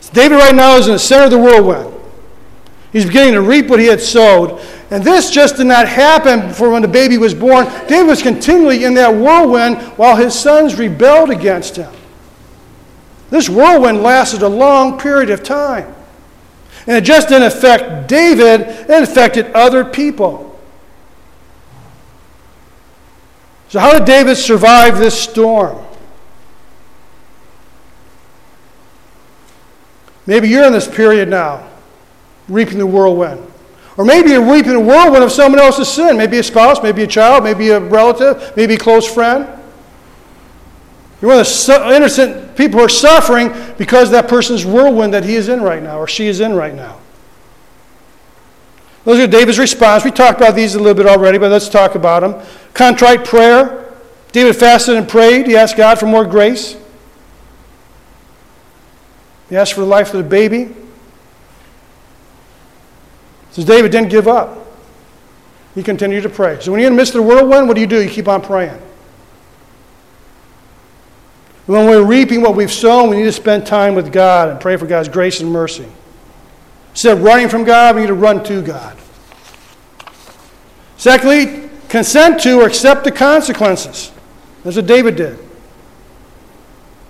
[SPEAKER 1] So David right now is in the center of the whirlwind. He's beginning to reap what he had sowed. And this just did not happen for when the baby was born. David was continually in that whirlwind while his sons rebelled against him. This whirlwind lasted a long period of time. And it just didn't affect David, it affected other people. So, how did David survive this storm? Maybe you're in this period now reaping the whirlwind. Or maybe you're reaping the whirlwind of someone else's sin. Maybe a spouse, maybe a child, maybe a relative, maybe a close friend. You're one of the innocent people who are suffering because that person's whirlwind that he is in right now or she is in right now. Those are David's response. We talked about these a little bit already, but let's talk about them. Contrite prayer. David fasted and prayed. He asked God for more grace. He asked for the life of the baby. Says David didn't give up. He continued to pray. So when you're in the midst of the whirlwind, what do you do? You keep on praying. When we're reaping what we've sown, we need to spend time with God and pray for God's grace and mercy. Instead of running from God, we need to run to God. Secondly, consent to or accept the consequences. That's what David did.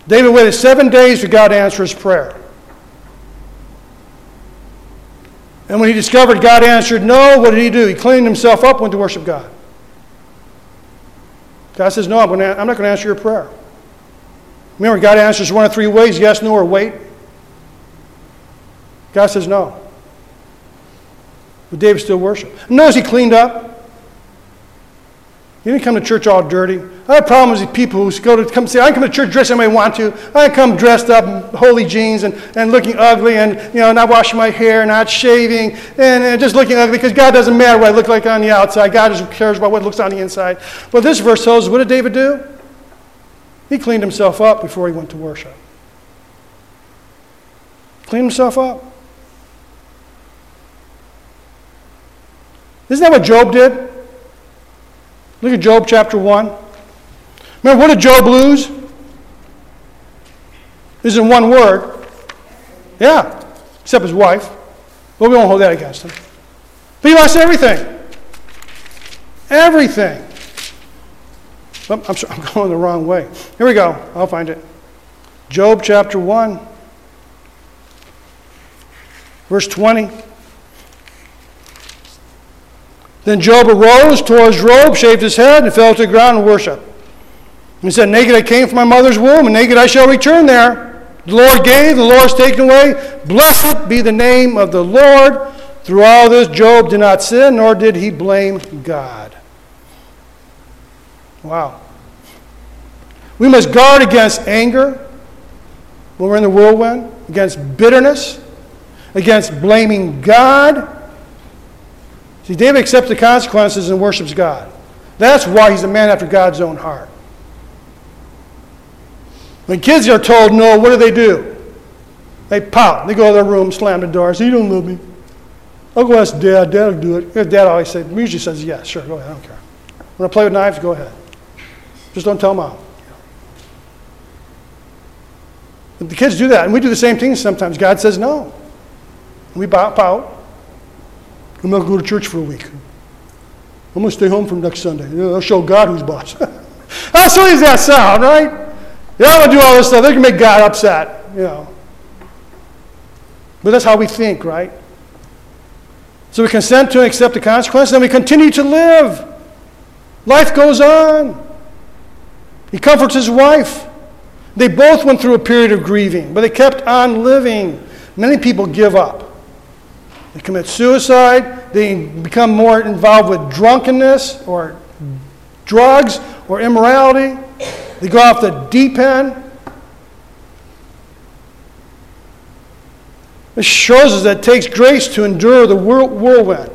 [SPEAKER 1] David waited seven days for God to answer his prayer. And when he discovered God answered no, what did he do? He cleaned himself up, went to worship God. God says, No, I'm, going to, I'm not going to answer your prayer. Remember, God answers one of three ways yes, no, or wait. God says no. But David still worshiped. Notice he cleaned up. He didn't come to church all dirty. I have problems with people who go to come say, I come to church dressed as I want to. I come dressed up in holy jeans and, and looking ugly and you know not washing my hair, not shaving, and, and just looking ugly because God doesn't matter what I look like on the outside. God just cares about what looks on the inside. But this verse tells us what did David do? He cleaned himself up before he went to worship. Cleaned himself up. Isn't that what Job did? Look at Job chapter 1. Remember, what did Job lose? This is in one word. Yeah, except his wife. But we won't hold that against him. But he lost everything. Everything. Oh, I'm, sorry, I'm going the wrong way. Here we go. I'll find it. Job chapter 1, verse 20. Then Job arose, tore his robe, shaved his head, and fell to the ground and worshiped. He said, Naked I came from my mother's womb, and naked I shall return there. The Lord gave, the Lord has taken away. Blessed be the name of the Lord. Through all this, Job did not sin, nor did he blame God. Wow. We must guard against anger when we're in the whirlwind, against bitterness, against blaming God See, David accepts the consequences and worships God. That's why he's a man after God's own heart. When kids are told no, what do they do? They pout. They go to their room, slam the door, say, You don't love me. I'll go ask dad. Dad will do it. Dad always says, usually says, yeah, sure, go ahead. I don't care. Want to play with knives? Go ahead. Just don't tell mom. But the kids do that, and we do the same thing sometimes. God says no. And We pout. I'm not going to go to church for a week. I'm going to stay home from next Sunday. You know, I'll show God who's boss. How silly does that sound, right? Yeah, I'm going to do all this stuff. They can make God upset, you know. But that's how we think, right? So we consent to and accept the consequence, and we continue to live. Life goes on. He comforts his wife. They both went through a period of grieving, but they kept on living. Many people give up. They commit suicide. They become more involved with drunkenness or drugs or immorality. They go off the deep end. This shows us that it takes grace to endure the whirlwind,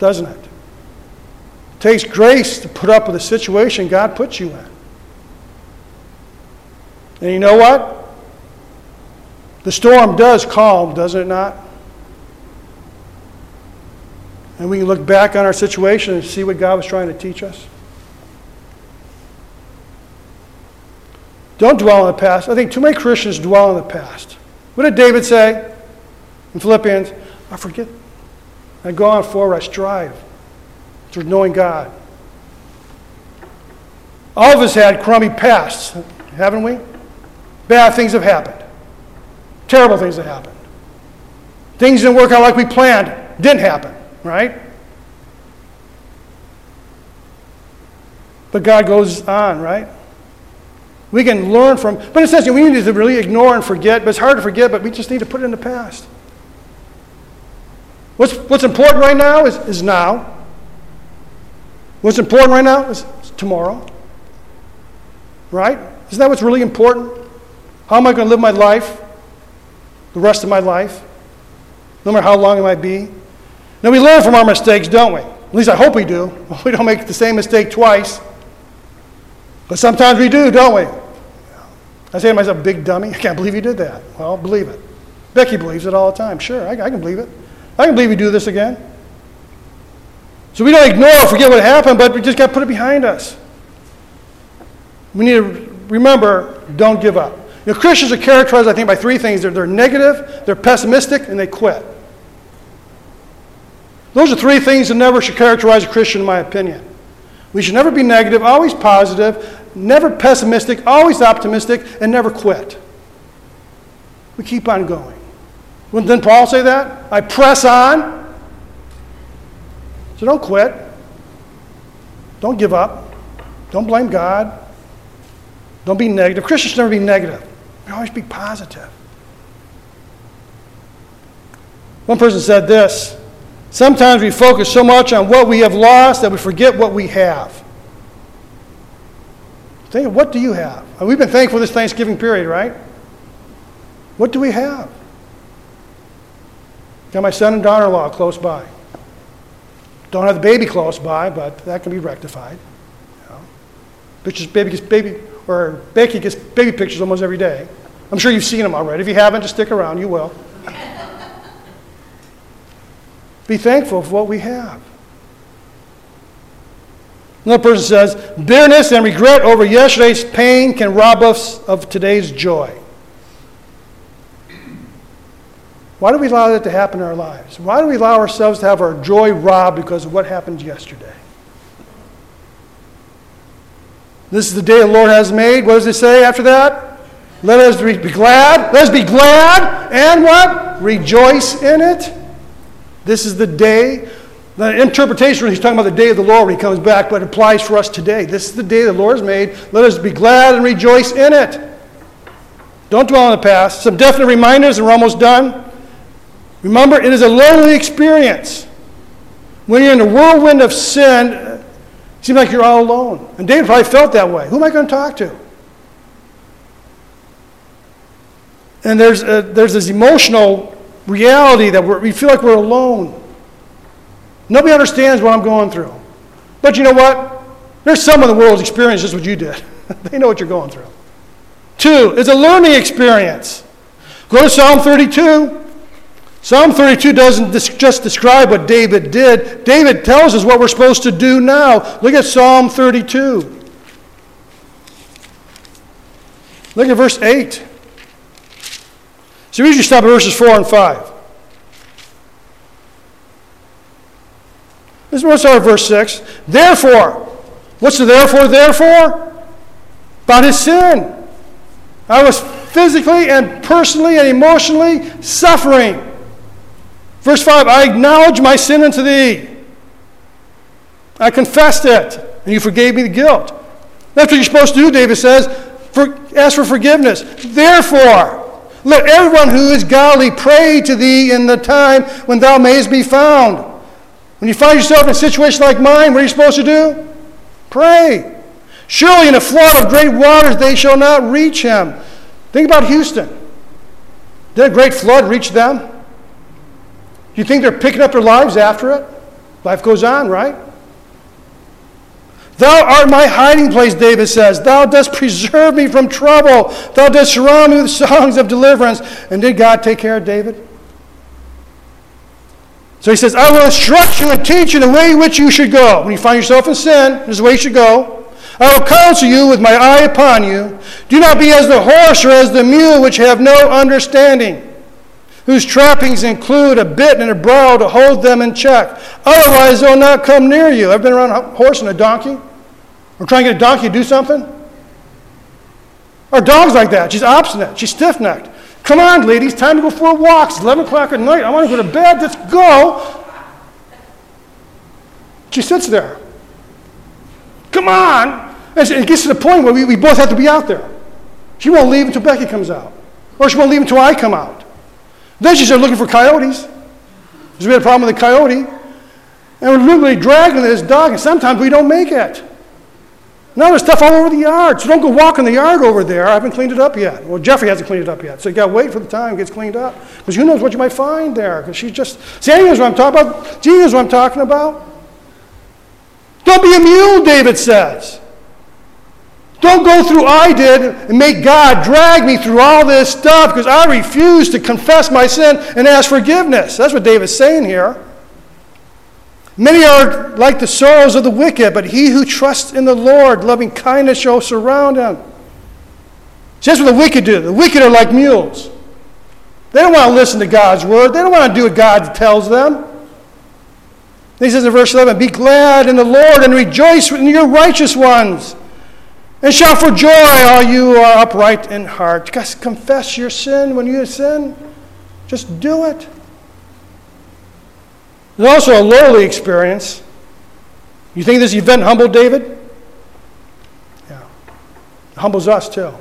[SPEAKER 1] doesn't it? It takes grace to put up with the situation God puts you in. And you know what? The storm does calm, doesn't it not? And we can look back on our situation and see what God was trying to teach us. Don't dwell on the past. I think too many Christians dwell on the past. What did David say in Philippians? I forget. I go on forward, I strive towards knowing God. All of us had crummy pasts, haven't we? Bad things have happened. Terrible things have happened. Things didn't work out like we planned. Didn't happen, right? But God goes on, right? We can learn from, but a sense, we need to really ignore and forget, but it's hard to forget, but we just need to put it in the past. What's, what's important right now is, is now. What's important right now is tomorrow. Right? Isn't that what's really important? How am I going to live my life? the rest of my life, no matter how long it might be. Now, we learn from our mistakes, don't we? At least I hope we do. We don't make the same mistake twice. But sometimes we do, don't we? I say to myself, big dummy, I can't believe you did that. Well, believe it. Becky believes it all the time. Sure, I, I can believe it. I can believe we do this again. So we don't ignore or forget what happened, but we just got to put it behind us. We need to remember don't give up. You know, Christians are characterized, I think, by three things they're, they're negative, they're pessimistic, and they quit. Those are three things that never should characterize a Christian, in my opinion. We should never be negative, always positive, never pessimistic, always optimistic, and never quit. We keep on going. Didn't Paul say that? I press on. So don't quit. Don't give up. Don't blame God. Don't be negative. Christians never be negative. We always be positive. One person said this Sometimes we focus so much on what we have lost that we forget what we have. Think, what do you have? Uh, we've been thankful this Thanksgiving period, right? What do we have? Got my son and daughter in law close by. Don't have the baby close by, but that can be rectified. You know. Pictures, baby gets baby, or Becky gets baby pictures almost every day. I'm sure you've seen them already. If you haven't, just stick around, you will. Be thankful for what we have. Another person says, bitterness and regret over yesterday's pain can rob us of today's joy. Why do we allow that to happen in our lives? Why do we allow ourselves to have our joy robbed because of what happened yesterday? This is the day the Lord has made. What does it say after that? Let us be glad. Let us be glad and what? Rejoice in it. This is the day. The interpretation, he's talking about the day of the Lord when he comes back, but it applies for us today. This is the day the Lord has made. Let us be glad and rejoice in it. Don't dwell on the past. Some definite reminders, and we're almost done. Remember, it is a lonely experience. When you're in a whirlwind of sin, it seems like you're all alone. And David probably felt that way. Who am I going to talk to? And there's, a, there's this emotional reality that we feel like we're alone. Nobody understands what I'm going through. But you know what? There's some in the world's experienced just what you did. they know what you're going through. Two, it's a learning experience. Go to Psalm 32. Psalm 32 doesn't just describe what David did. David tells us what we're supposed to do now. Look at Psalm 32. Look at verse 8. So we usually stop at verses 4 and 5. This is our verse 6. Therefore, what's the therefore, therefore? About his sin. I was physically and personally and emotionally suffering. Verse 5 I acknowledge my sin unto thee. I confessed it, and you forgave me the guilt. That's what you're supposed to do, David says. For, ask for forgiveness. Therefore, let everyone who is godly pray to thee in the time when thou mayest be found. When you find yourself in a situation like mine, what are you supposed to do? Pray. Surely in a flood of great waters they shall not reach him. Think about Houston. Did a great flood reach them? You think they're picking up their lives after it? Life goes on, right? Thou art my hiding place, David says. Thou dost preserve me from trouble. Thou dost surround me with songs of deliverance. And did God take care of David? So he says, I will instruct you and teach you the way in which you should go. When you find yourself in sin, this is the way you should go. I will counsel you with my eye upon you. Do not be as the horse or as the mule, which have no understanding, whose trappings include a bit and a bridle to hold them in check. Otherwise, they'll not come near you. I've been around a horse and a donkey. We're trying to get a donkey to do something. Our dog's like that. She's obstinate. She's stiff necked. Come on, ladies, time to go for a walk. It's 11 o'clock at night. I want to go to bed. Let's go. She sits there. Come on. And it gets to the point where we, we both have to be out there. She won't leave until Becky comes out, or she won't leave until I come out. Then she started looking for coyotes. There's been a problem with the coyote. And we're literally dragging this dog, and sometimes we don't make it. Now there's stuff all over the yard. So don't go walk in the yard over there. I haven't cleaned it up yet. Well, Jeffrey hasn't cleaned it up yet. So you got to wait for the time it gets cleaned up. Because who knows what you might find there. Because she's just, Sandy knows what I'm talking about. Gene knows what I'm talking about. Don't be a mule, David says. Don't go through I did and make God drag me through all this stuff because I refuse to confess my sin and ask forgiveness. That's what David's saying here. Many are like the sorrows of the wicked, but he who trusts in the Lord, loving kindness shall surround him. See, that's what the wicked do. The wicked are like mules. They don't want to listen to God's word. They don't want to do what God tells them. He says in verse 11, Be glad in the Lord and rejoice in your righteous ones. And shout for joy, all you who are upright in heart. Guys, confess your sin when you sin. Just do it. There's also a lowly experience. You think this event humbled David? Yeah. It humbles us too.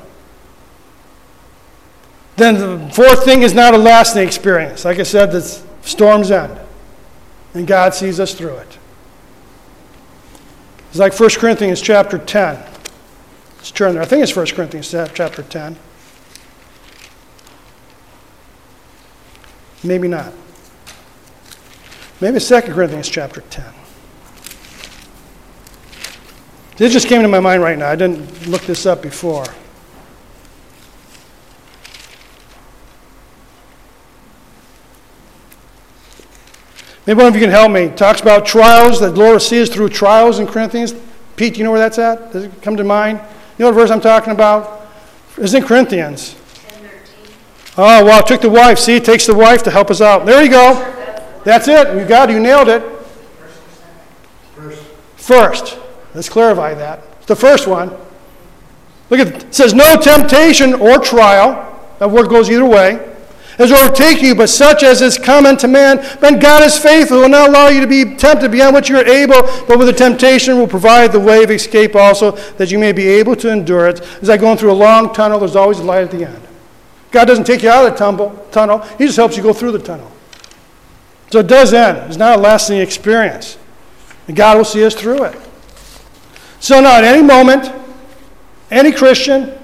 [SPEAKER 1] Then the fourth thing is not a lasting experience. Like I said, the storms end, and God sees us through it. It's like 1 Corinthians chapter 10. Let's turn there. I think it's 1 Corinthians chapter 10. Maybe not. Maybe 2 Corinthians chapter 10. This just came to my mind right now. I didn't look this up before. Maybe one of you can help me. It talks about trials, that the Lord sees through trials in Corinthians. Pete, do you know where that's at? Does it come to mind? You know what verse I'm talking about? It's in Corinthians. 10, Oh, well, it took the wife. See, it takes the wife to help us out. There you go. That's it. You got it. You nailed it. First. First. Let's clarify that. It's the first one. Look at it. says, No temptation or trial. That word goes either way. Has overtaken you, but such as is common to man. But God is faithful, will not allow you to be tempted beyond what you are able, but with the temptation will provide the way of escape also, that you may be able to endure it. As I go through a long tunnel, there's always light at the end. God doesn't take you out of the tumble, tunnel, He just helps you go through the tunnel. So it does end. It's not a lasting experience. And God will see us through it. So now at any moment, any Christian,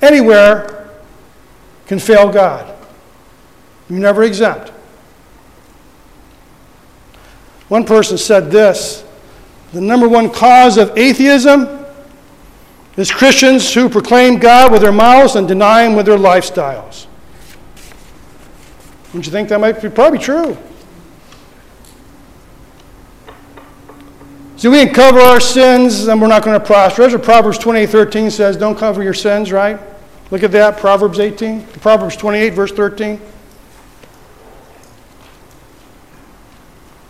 [SPEAKER 1] anywhere, can fail God. You're never exempt. One person said this the number one cause of atheism is Christians who proclaim God with their mouths and deny Him with their lifestyles. Don't you think that might be probably true? See, we can cover our sins and we're not going to prosper. As Proverbs 28 13 says, don't cover your sins, right? Look at that, Proverbs 18, Proverbs 28, verse 13.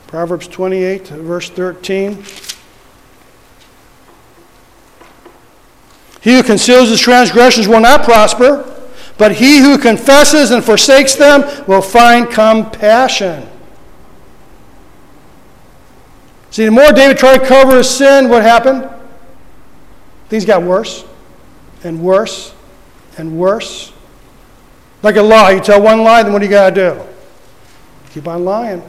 [SPEAKER 1] Proverbs 28, verse 13. He who conceals his transgressions will not prosper, but he who confesses and forsakes them will find compassion. See, the more David tried to cover his sin, what happened? Things got worse and worse and worse. Like a lie, you tell one lie, then what do you got to do? Keep on lying.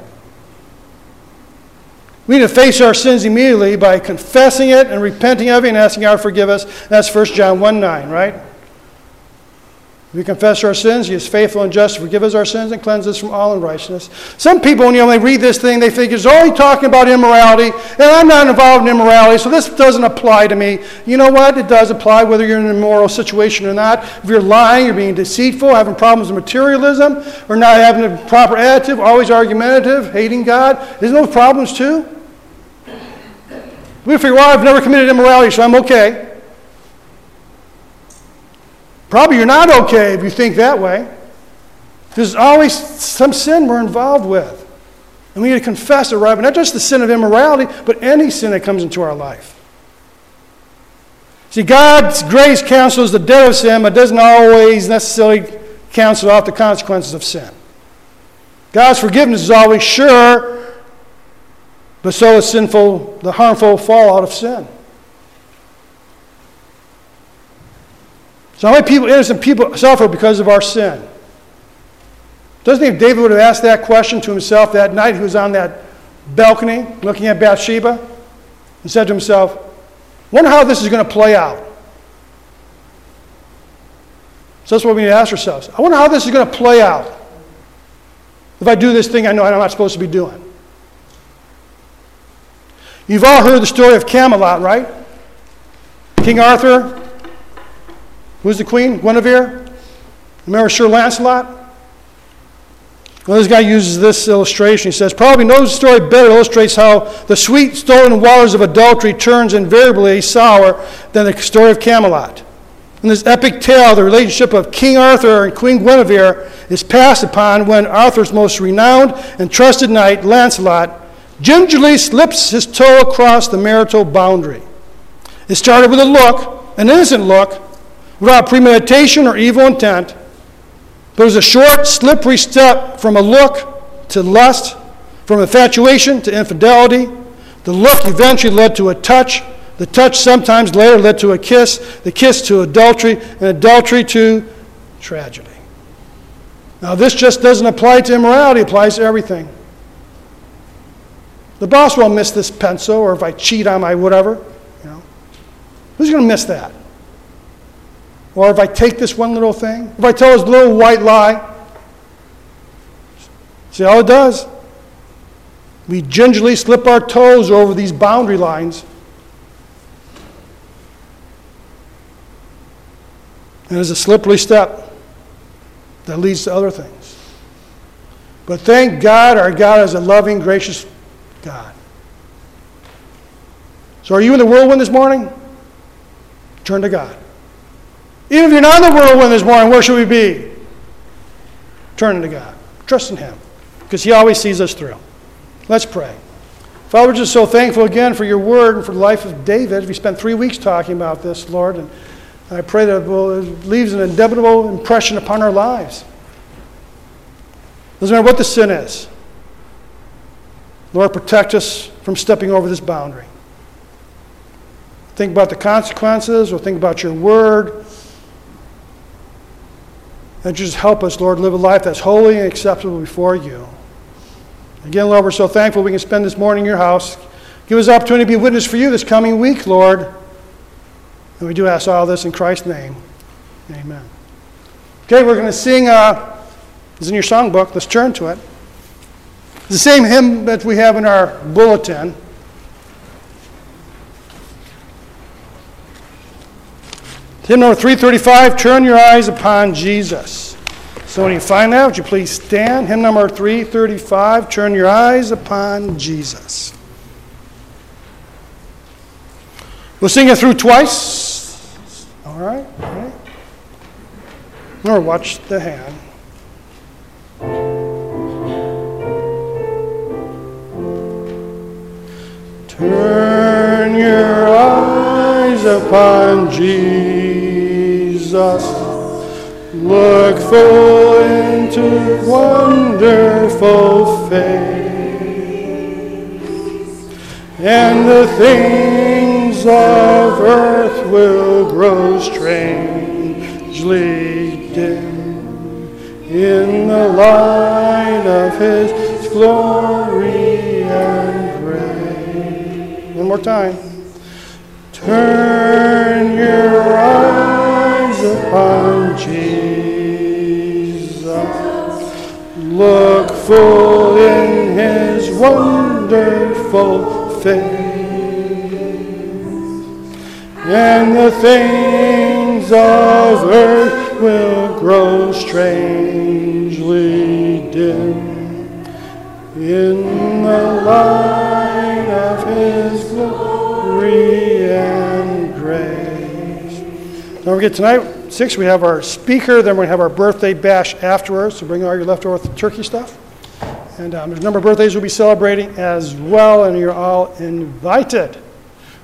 [SPEAKER 1] We need to face our sins immediately by confessing it and repenting of it and asking God to forgive us. That's 1 John 1 9, right? We confess our sins, He is faithful and just to forgive us our sins and cleanse us from all unrighteousness. Some people, when you they read this thing, they think it's only talking about immorality, and I'm not involved in immorality, so this doesn't apply to me. You know what? It does apply whether you're in an immoral situation or not. If you're lying, you're being deceitful, having problems with materialism, or not having a proper attitude, always argumentative, hating God, isn't those problems too? We figure, well, I've never committed immorality, so I'm okay. Probably you're not okay if you think that way. There's always some sin we're involved with. And we need to confess it, right? But not just the sin of immorality, but any sin that comes into our life. See, God's grace cancels the debt of sin, but doesn't always necessarily cancel out the consequences of sin. God's forgiveness is always sure, but so is sinful, the harmful fallout of sin. So how many people, innocent people, suffer because of our sin? Doesn't think David would have asked that question to himself that night he was on that balcony looking at Bathsheba and said to himself, wonder how this is going to play out. So that's what we need to ask ourselves. I wonder how this is going to play out if I do this thing I know I'm not supposed to be doing. You've all heard the story of Camelot, right? King Arthur Who's the queen? Guinevere? Remember Sir Lancelot? Well, this guy uses this illustration. He says, probably no story better illustrates how the sweet stolen waters of adultery turns invariably sour than the story of Camelot. In this epic tale, the relationship of King Arthur and Queen Guinevere is passed upon when Arthur's most renowned and trusted knight, Lancelot, gingerly slips his toe across the marital boundary. It started with a look, an innocent look, without premeditation or evil intent, was a short, slippery step from a look to lust, from infatuation to infidelity. The look eventually led to a touch. The touch sometimes later led to a kiss, the kiss to adultery, and adultery to tragedy. Now, this just doesn't apply to immorality, it applies to everything. The boss won't miss this pencil, or if I cheat on my whatever, you know. Who's going to miss that? Or if I take this one little thing, if I tell this little white lie, see how it does? We gingerly slip our toes over these boundary lines. And it's a slippery step that leads to other things. But thank God, our God is a loving, gracious God. So are you in the whirlwind this morning? Turn to God. Even if you're not in the whirlwind this morning, where should we be? Turning to God. Trust in Him. Because He always sees us through. Let's pray. Father, we're just so thankful again for your word and for the life of David. We spent three weeks talking about this, Lord, and I pray that it leaves an indelible impression upon our lives. Doesn't matter what the sin is. Lord, protect us from stepping over this boundary. Think about the consequences or think about your word. And just help us, Lord, live a life that's holy and acceptable before you. Again, Lord, we're so thankful we can spend this morning in your house. Give us the opportunity to be a witness for you this coming week, Lord. And we do ask all this in Christ's name. Amen. Okay, we're going to sing. Uh, it's in your songbook. Let's turn to it. It's the same hymn that we have in our bulletin. Hymn number 335 Turn Your Eyes Upon Jesus. So when you find that, would you please stand? Hymn number 335 Turn Your Eyes Upon Jesus. We'll sing it through twice. All right? All right. Or watch the hand. Turn your eyes upon Jesus. Us look full into wonderful face, and the things of earth will grow strangely dim in the light of His glory and grace. One more time. Turn your eyes upon Jesus. Look full in his wonderful face, and the things of earth will grow strangely dim in the light of his glory and grace. Don't forget tonight, six, we have our speaker. Then we have our birthday bash afterwards. So bring all your leftover turkey stuff. And um, there's a number of birthdays we'll be celebrating as well, and you're all invited.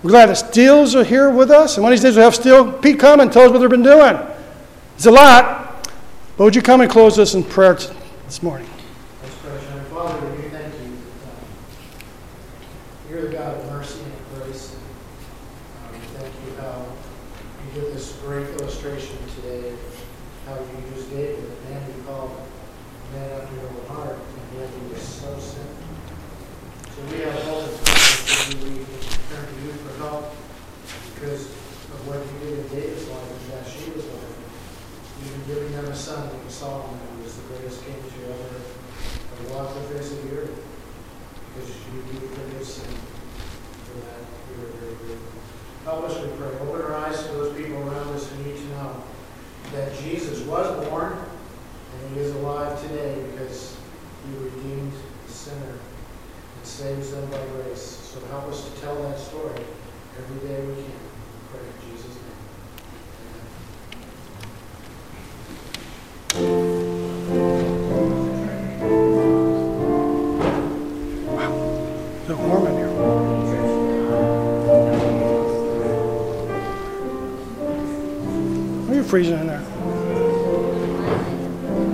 [SPEAKER 1] We're glad that Steels are here with us. And one of these days we'll have Steel Pete come and tell us what they've been doing. It's a lot. But would you come and close us in prayer t- this morning?